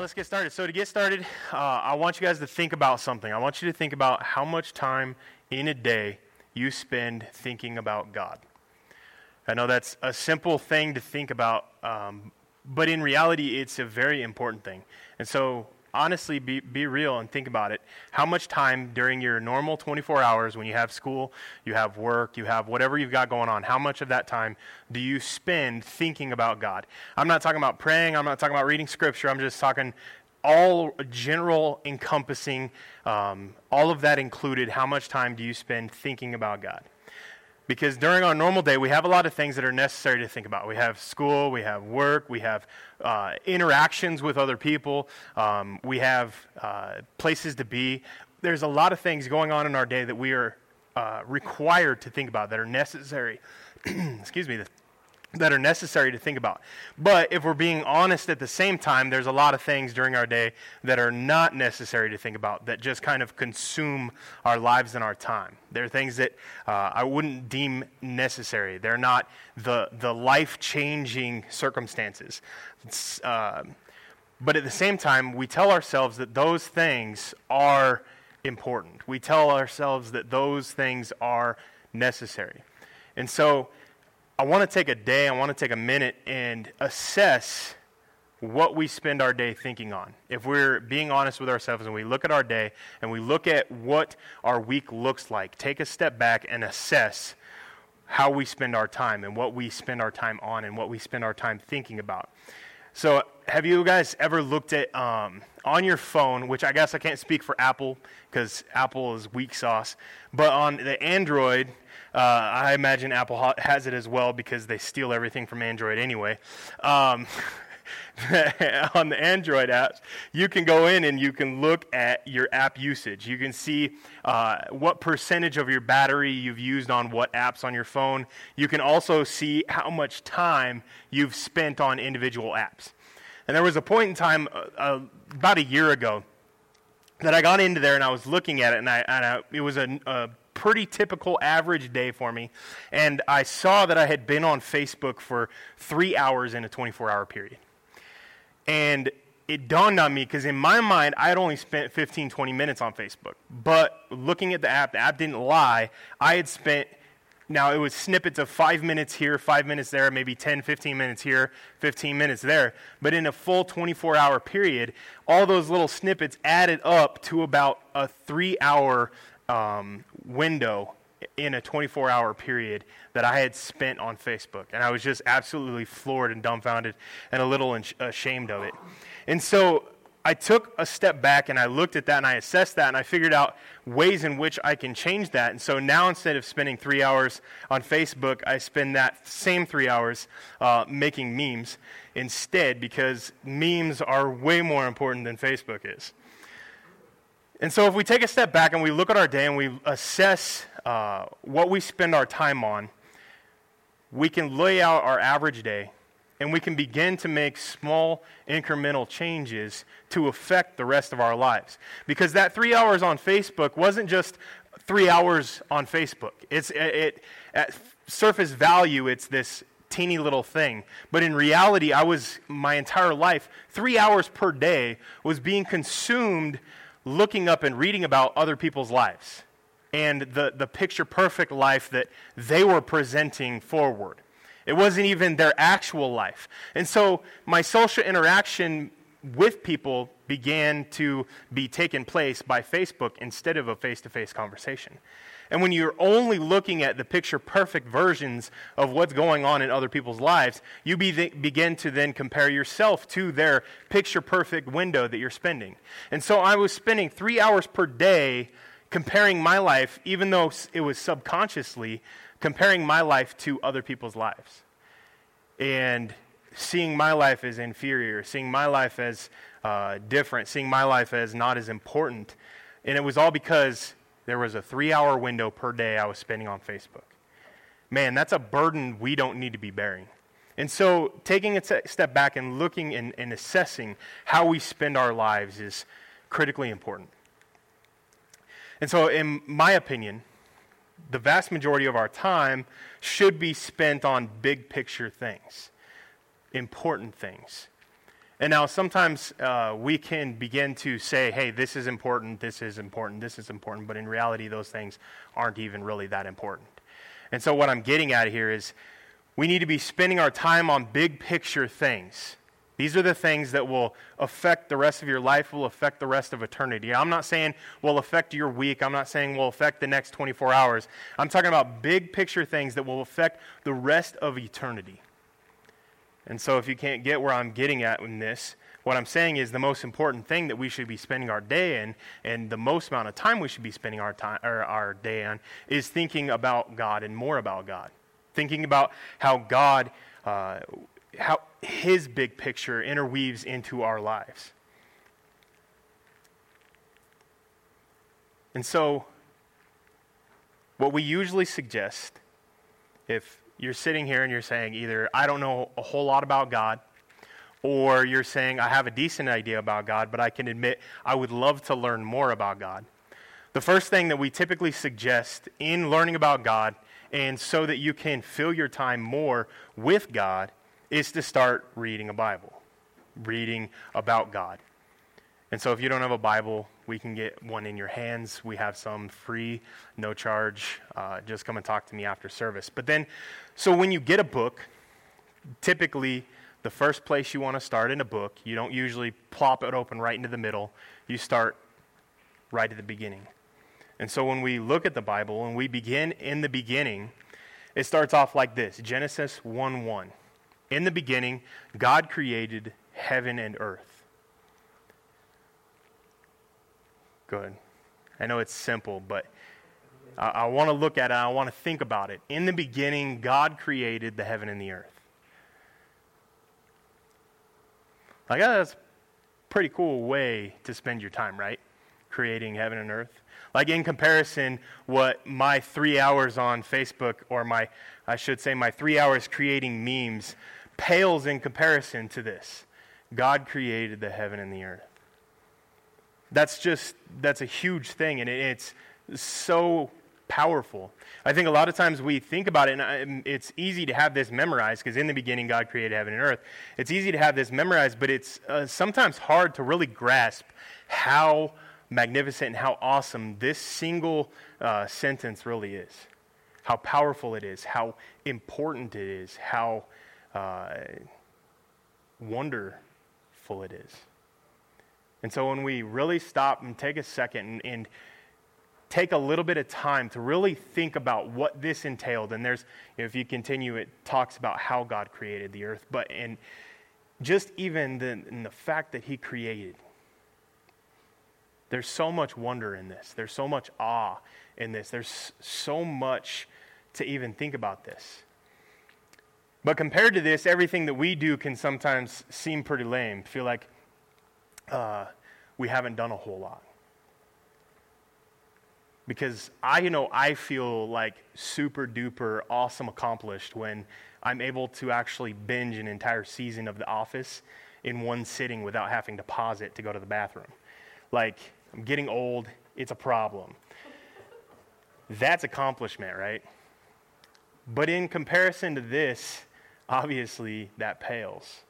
right, let's get started. So, to get started, uh, I want you guys to think about something. I want you to think about how much time in a day you spend thinking about God. I know that's a simple thing to think about, um, but in reality, it's a very important thing. And so, honestly be, be real and think about it. How much time during your normal 24 hours when you have school, you have work, you have whatever you've got going on, how much of that time do you spend thinking about God? I'm not talking about praying, I'm not talking about reading scripture, I'm just talking all general encompassing, um, all of that included. How much time do you spend thinking about God? Because during our normal day, we have a lot of things that are necessary to think about. We have school, we have work, we have uh, interactions with other people, um, we have uh, places to be. There's a lot of things going on in our day that we are uh, required to think about, that are necessary. Excuse me, that are necessary to think about. But if we're being honest at the same time, there's a lot of things during our day that are not necessary to think about, that just kind of consume our lives and our time. There are things that uh, I wouldn't deem necessary. They're not the, the life changing circumstances. Uh, but at the same time, we tell ourselves that those things are important. We tell ourselves that those things are necessary. And so, I want to take a day, I want to take a minute and assess what we spend our day thinking on. If we're being honest with ourselves and we look at our day and we look at what our week looks like, take a step back and assess how we spend our time and what we spend our time on and what we spend our time thinking about. So, have you guys ever looked at um, on your phone, which I guess I can't speak for Apple because Apple is weak sauce, but on the Android, uh, I imagine Apple has it as well because they steal everything from Android anyway. Um, on the Android apps, you can go in and you can look at your app usage. You can see uh, what percentage of your battery you've used on what apps on your phone. You can also see how much time you've spent on individual apps. And there was a point in time, uh, uh, about a year ago, that I got into there and I was looking at it, and, I, and I, it was a, a pretty typical average day for me. And I saw that I had been on Facebook for three hours in a 24 hour period. And it dawned on me because in my mind, I had only spent 15, 20 minutes on Facebook. But looking at the app, the app didn't lie. I had spent now, it was snippets of five minutes here, five minutes there, maybe 10, 15 minutes here, 15 minutes there. But in a full 24 hour period, all those little snippets added up to about a three hour um, window in a 24 hour period that I had spent on Facebook. And I was just absolutely floored and dumbfounded and a little ashamed of it. And so I took a step back and I looked at that and I assessed that and I figured out ways in which I can change that. And so now instead of spending three hours on Facebook, I spend that same three hours uh, making memes instead because memes are way more important than Facebook is. And so, if we take a step back and we look at our day and we assess uh, what we spend our time on, we can lay out our average day and we can begin to make small incremental changes to affect the rest of our lives. Because that three hours on Facebook wasn't just three hours on Facebook. It's it, at surface value, it's this teeny little thing. But in reality, I was my entire life, three hours per day, was being consumed looking up and reading about other people's lives and the, the picture perfect life that they were presenting forward. It wasn't even their actual life. And so my social interaction with people began to be taken place by Facebook instead of a face to face conversation. And when you're only looking at the picture perfect versions of what's going on in other people's lives, you be begin to then compare yourself to their picture perfect window that you're spending. And so I was spending three hours per day comparing my life, even though it was subconsciously, comparing my life to other people's lives. And seeing my life as inferior, seeing my life as uh, different, seeing my life as not as important. And it was all because there was a three hour window per day I was spending on Facebook. Man, that's a burden we don't need to be bearing. And so, taking a step back and looking and, and assessing how we spend our lives is critically important. And so, in my opinion, the vast majority of our time should be spent on big picture things, important things. And now sometimes uh, we can begin to say, hey, this is important, this is important, this is important, but in reality, those things aren't even really that important. And so, what I'm getting at here is we need to be spending our time on big picture things. These are the things that will affect the rest of your life, will affect the rest of eternity. I'm not saying will affect your week. I'm not saying will affect the next 24 hours. I'm talking about big picture things that will affect the rest of eternity. And so, if you can't get where I'm getting at in this, what I'm saying is the most important thing that we should be spending our day in, and the most amount of time we should be spending our time or our day on, is thinking about God and more about God, thinking about how God, uh, how His big picture interweaves into our lives. And so, what we usually suggest, if you're sitting here and you're saying either, I don't know a whole lot about God, or you're saying, I have a decent idea about God, but I can admit I would love to learn more about God. The first thing that we typically suggest in learning about God, and so that you can fill your time more with God, is to start reading a Bible, reading about God. And so if you don't have a Bible, we can get one in your hands. We have some free, no charge. Uh, just come and talk to me after service. But then, so when you get a book, typically the first place you want to start in a book, you don't usually plop it open right into the middle. You start right at the beginning. And so when we look at the Bible and we begin in the beginning, it starts off like this Genesis 1 1. In the beginning, God created heaven and earth. Good. I know it's simple, but I, I want to look at it. I want to think about it. In the beginning, God created the heaven and the earth. Like, that's a pretty cool way to spend your time, right? Creating heaven and earth. Like, in comparison, what my three hours on Facebook, or my, I should say, my three hours creating memes, pales in comparison to this. God created the heaven and the earth. That's just, that's a huge thing, and it's so powerful. I think a lot of times we think about it, and it's easy to have this memorized because in the beginning God created heaven and earth. It's easy to have this memorized, but it's uh, sometimes hard to really grasp how magnificent and how awesome this single uh, sentence really is. How powerful it is, how important it is, how uh, wonderful it is. And so when we really stop and take a second and, and, take a little bit of time to really think about what this entailed, and there's, if you continue, it talks about how God created the earth, but and just even the, in the fact that He created. There's so much wonder in this. There's so much awe in this. There's so much to even think about this. But compared to this, everything that we do can sometimes seem pretty lame. Feel like, uh, we haven't done a whole lot. Because I, you know, I feel like super duper awesome accomplished when I'm able to actually binge an entire season of The Office in one sitting without having to pause it to go to the bathroom. Like, I'm getting old, it's a problem. That's accomplishment, right? But in comparison to this, obviously that pales.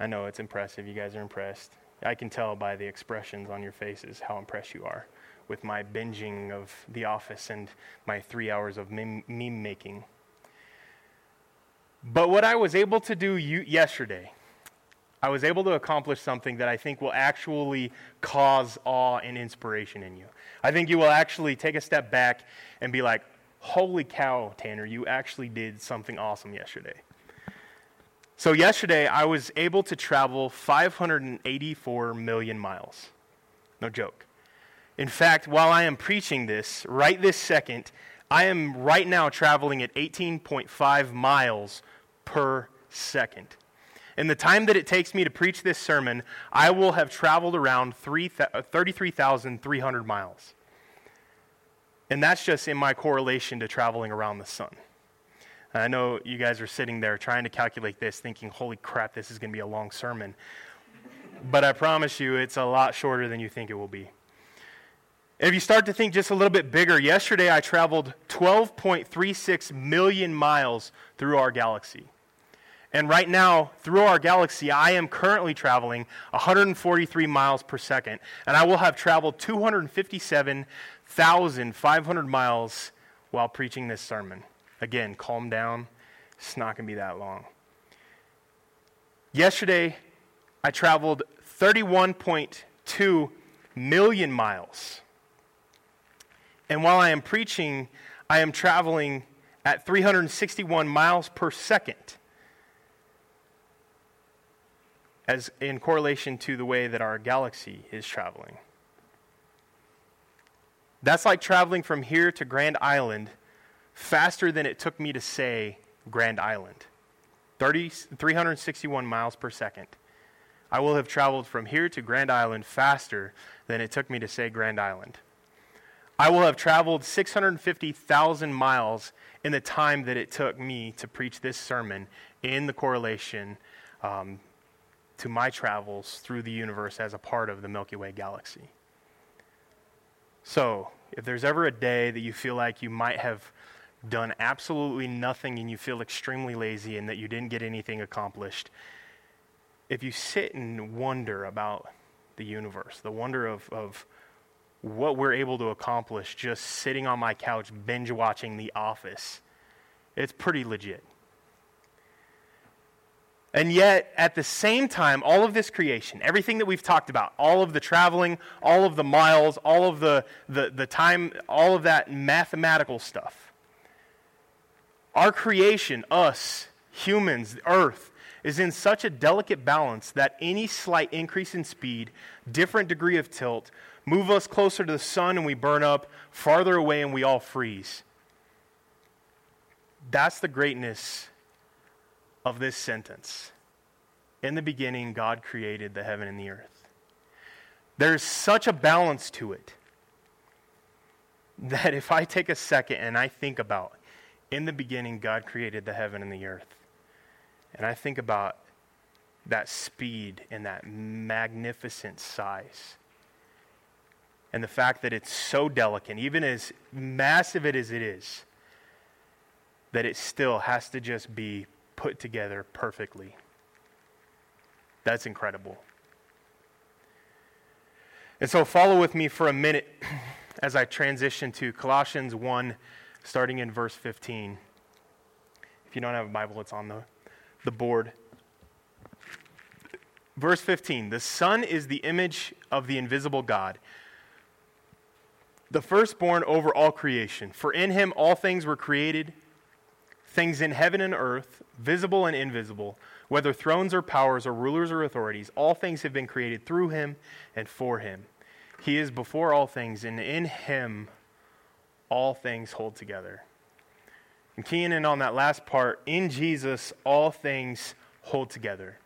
I know it's impressive. You guys are impressed. I can tell by the expressions on your faces how impressed you are with my binging of The Office and my three hours of meme, meme making. But what I was able to do yesterday, I was able to accomplish something that I think will actually cause awe and inspiration in you. I think you will actually take a step back and be like, holy cow, Tanner, you actually did something awesome yesterday. So, yesterday, I was able to travel 584 million miles. No joke. In fact, while I am preaching this, right this second, I am right now traveling at 18.5 miles per second. In the time that it takes me to preach this sermon, I will have traveled around uh, 33,300 miles. And that's just in my correlation to traveling around the sun. I know you guys are sitting there trying to calculate this, thinking, holy crap, this is going to be a long sermon. But I promise you, it's a lot shorter than you think it will be. If you start to think just a little bit bigger, yesterday I traveled 12.36 million miles through our galaxy. And right now, through our galaxy, I am currently traveling 143 miles per second, and I will have traveled 257,500 miles while preaching this sermon. Again, calm down. It's not going to be that long. Yesterday, I traveled 31.2 million miles. And while I am preaching, I am traveling at 361 miles per second. as in correlation to the way that our galaxy is traveling. That's like traveling from here to Grand Island faster than it took me to say Grand Island 30, 361 miles per second. I will have traveled from here to Grand Island faster than it took me to say Grand Island. I will have traveled 650,000 miles in the time that it took me to preach this sermon in the correlation um, to my travels through the universe as a part of the Milky Way galaxy. So, if there's ever a day that you feel like you might have done absolutely nothing and you feel extremely lazy and that you didn't get anything accomplished, if you sit and wonder about the universe, the wonder of, of what we're able to accomplish just sitting on my couch binge watching The Office, it's pretty legit. And yet, at the same time, all of this creation, everything that we've talked about, all of the traveling, all of the miles, all of the, the, the time, all of that mathematical stuff, our creation, us, humans, the earth, is in such a delicate balance that any slight increase in speed, different degree of tilt, move us closer to the sun and we burn up, farther away and we all freeze. That's the greatness of this sentence. In the beginning, God created the heaven and the earth. There's such a balance to it that if I take a second and I think about, in the beginning, God created the heaven and the earth, and I think about that speed and that magnificent size, and the fact that it's so delicate, even as massive it as it is, that it still has to just be put together perfectly. That's incredible. And so, follow with me for a minute as I transition to Colossians 1, starting in verse 15. If you don't have a Bible, it's on the, the board. Verse 15 The Son is the image of the invisible God, the firstborn over all creation. For in him all things were created things in heaven and earth, visible and invisible, whether thrones or powers or rulers or authorities, all things have been created through him and for him. He is before all things, and in him all things hold together. And keying in on that last part, in Jesus all things hold together.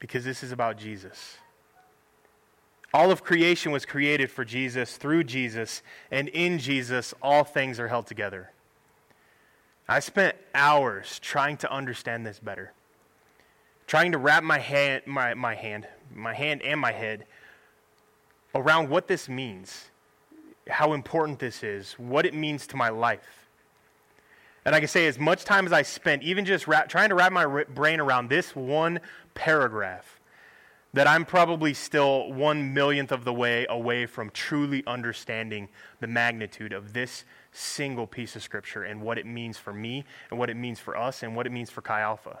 Because this is about Jesus. All of creation was created for Jesus, through Jesus, and in Jesus, all things are held together. I spent hours trying to understand this better, trying to wrap my hand, my, my hand, my hand and my head around what this means, how important this is, what it means to my life. And I can say, as much time as I spent, even just trying to wrap my brain around this one paragraph, that I'm probably still one millionth of the way away from truly understanding the magnitude of this single piece of scripture and what it means for me and what it means for us and what it means for Chi Alpha.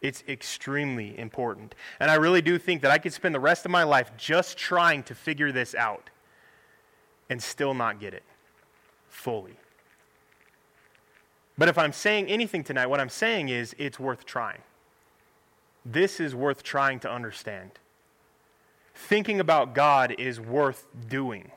It's extremely important. And I really do think that I could spend the rest of my life just trying to figure this out and still not get it fully. But if I'm saying anything tonight, what I'm saying is it's worth trying. This is worth trying to understand. Thinking about God is worth doing.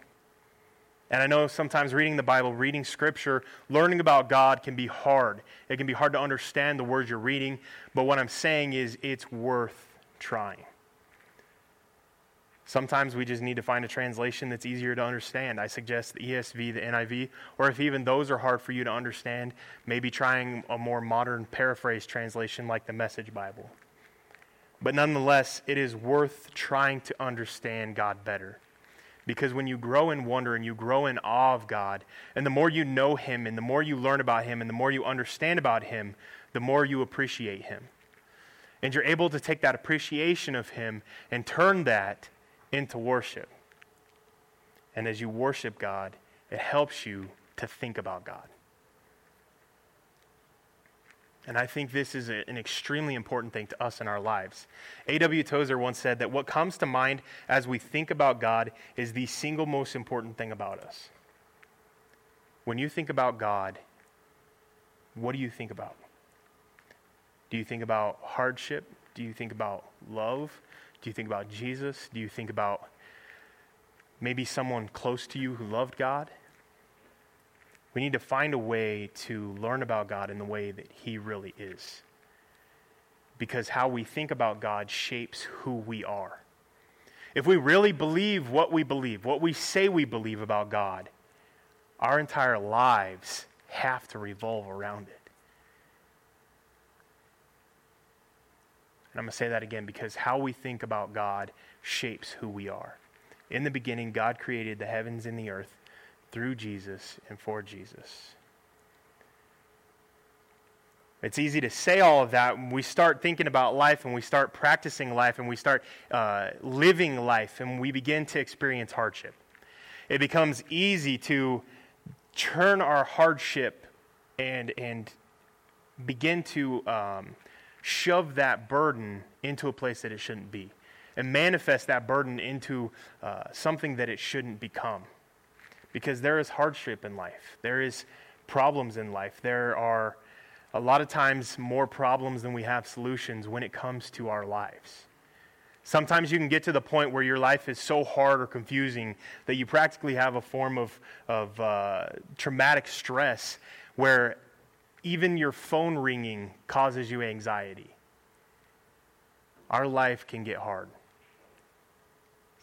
And I know sometimes reading the Bible, reading Scripture, learning about God can be hard. It can be hard to understand the words you're reading, but what I'm saying is it's worth trying. Sometimes we just need to find a translation that's easier to understand. I suggest the ESV, the NIV, or if even those are hard for you to understand, maybe trying a more modern paraphrase translation like the Message Bible. But nonetheless, it is worth trying to understand God better. Because when you grow in wonder and you grow in awe of God, and the more you know Him, and the more you learn about Him, and the more you understand about Him, the more you appreciate Him. And you're able to take that appreciation of Him and turn that into worship. And as you worship God, it helps you to think about God. And I think this is a, an extremely important thing to us in our lives. A.W. Tozer once said that what comes to mind as we think about God is the single most important thing about us. When you think about God, what do you think about? Do you think about hardship? Do you think about love? Do you think about Jesus? Do you think about maybe someone close to you who loved God? We need to find a way to learn about God in the way that He really is. Because how we think about God shapes who we are. If we really believe what we believe, what we say we believe about God, our entire lives have to revolve around it. And I'm going to say that again because how we think about God shapes who we are. In the beginning, God created the heavens and the earth through Jesus and for Jesus. It's easy to say all of that when we start thinking about life and we start practicing life and we start uh, living life and we begin to experience hardship. It becomes easy to turn our hardship and, and begin to um, shove that burden into a place that it shouldn't be and manifest that burden into uh, something that it shouldn't become because there is hardship in life. There is problems in life. There are a lot of times more problems than we have solutions when it comes to our lives. Sometimes you can get to the point where your life is so hard or confusing that you practically have a form of, of uh, traumatic stress where even your phone ringing causes you anxiety. Our life can get hard.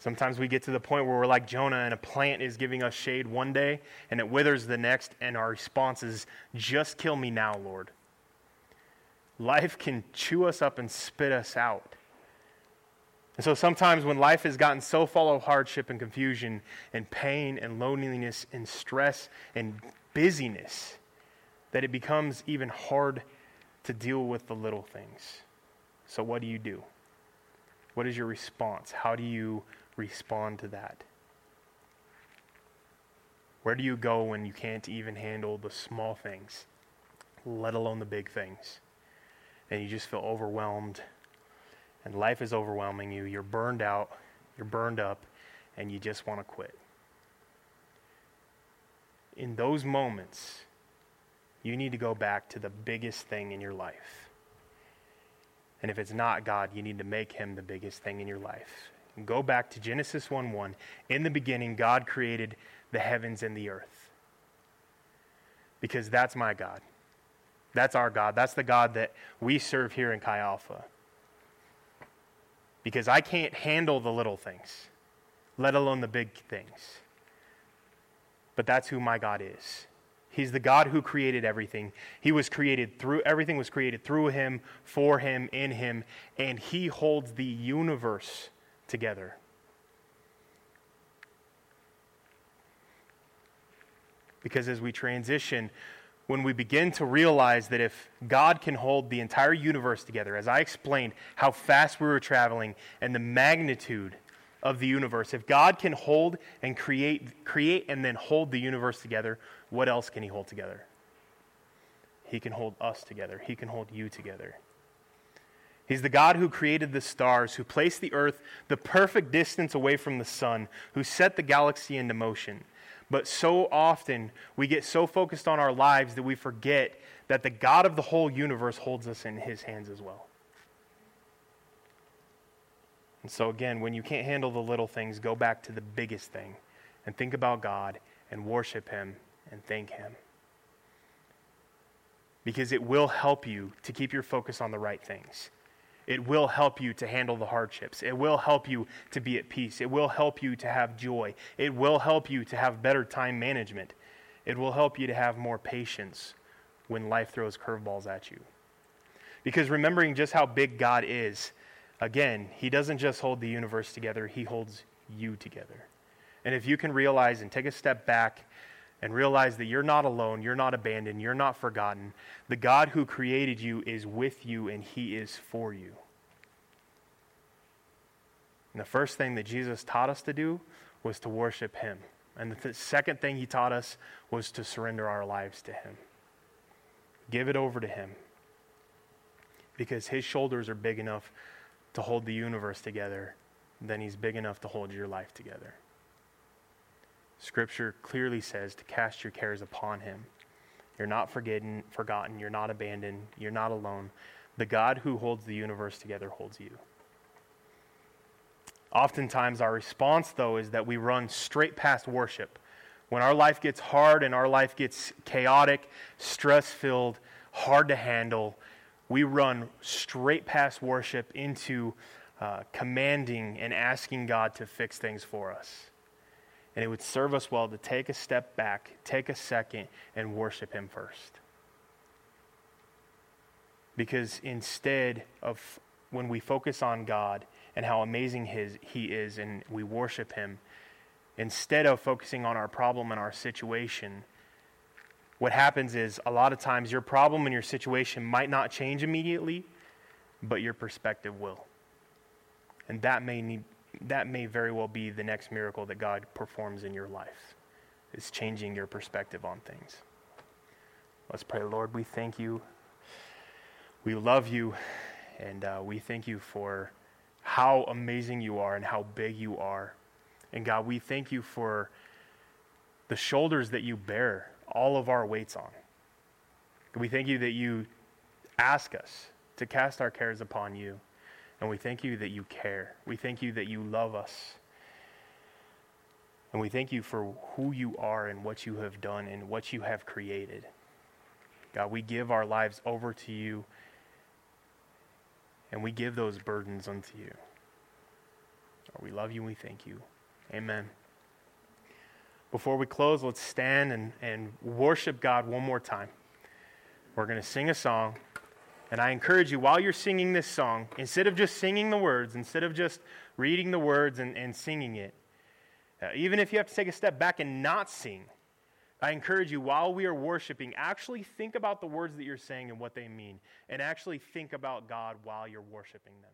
Sometimes we get to the point where we're like Jonah and a plant is giving us shade one day and it withers the next, and our response is, Just kill me now, Lord. Life can chew us up and spit us out. And so sometimes when life has gotten so full of hardship and confusion and pain and loneliness and stress and busyness that it becomes even hard to deal with the little things. So, what do you do? What is your response? How do you respond to that? Where do you go when you can't even handle the small things, let alone the big things? And you just feel overwhelmed, and life is overwhelming you. You're burned out, you're burned up, and you just want to quit. In those moments, you need to go back to the biggest thing in your life. And if it's not God, you need to make him the biggest thing in your life. Go back to Genesis 1 1. In the beginning, God created the heavens and the earth. Because that's my God. That's our God. That's the God that we serve here in Chi Alpha. Because I can't handle the little things, let alone the big things. But that's who my God is. He's the God who created everything. He was created through everything was created through him, for him, in him, and he holds the universe together. Because as we transition, when we begin to realize that if God can hold the entire universe together, as I explained how fast we were traveling and the magnitude of the universe, if God can hold and create, create and then hold the universe together, what else can He hold together? He can hold us together. He can hold you together. He's the God who created the stars, who placed the earth the perfect distance away from the sun, who set the galaxy into motion. But so often we get so focused on our lives that we forget that the God of the whole universe holds us in his hands as well. And so, again, when you can't handle the little things, go back to the biggest thing and think about God and worship him and thank him. Because it will help you to keep your focus on the right things. It will help you to handle the hardships. It will help you to be at peace. It will help you to have joy. It will help you to have better time management. It will help you to have more patience when life throws curveballs at you. Because remembering just how big God is, again, He doesn't just hold the universe together, He holds you together. And if you can realize and take a step back and realize that you're not alone, you're not abandoned, you're not forgotten, the God who created you is with you and he is for you. And the first thing that Jesus taught us to do was to worship him. And the th- second thing he taught us was to surrender our lives to him. Give it over to him. Because his shoulders are big enough to hold the universe together, then he's big enough to hold your life together. Scripture clearly says to cast your cares upon him. You're not forgotten, forgotten, you're not abandoned, you're not alone. The God who holds the universe together holds you. Oftentimes, our response, though, is that we run straight past worship. When our life gets hard and our life gets chaotic, stress filled, hard to handle, we run straight past worship into uh, commanding and asking God to fix things for us. And it would serve us well to take a step back, take a second, and worship Him first. Because instead of when we focus on God and how amazing his, He is and we worship Him, instead of focusing on our problem and our situation, what happens is a lot of times your problem and your situation might not change immediately, but your perspective will. And that may need, that may very well be the next miracle that God performs in your life, is changing your perspective on things. Let's pray, Lord. We thank you. We love you, and uh, we thank you for how amazing you are and how big you are. And God, we thank you for the shoulders that you bear all of our weights on. We thank you that you ask us to cast our cares upon you. And we thank you that you care. We thank you that you love us. And we thank you for who you are and what you have done and what you have created. God, we give our lives over to you and we give those burdens unto you. We love you and we thank you. Amen. Before we close, let's stand and, and worship God one more time. We're going to sing a song. And I encourage you, while you're singing this song, instead of just singing the words, instead of just reading the words and, and singing it, uh, even if you have to take a step back and not sing, I encourage you, while we are worshiping, actually think about the words that you're saying and what they mean, and actually think about God while you're worshiping them.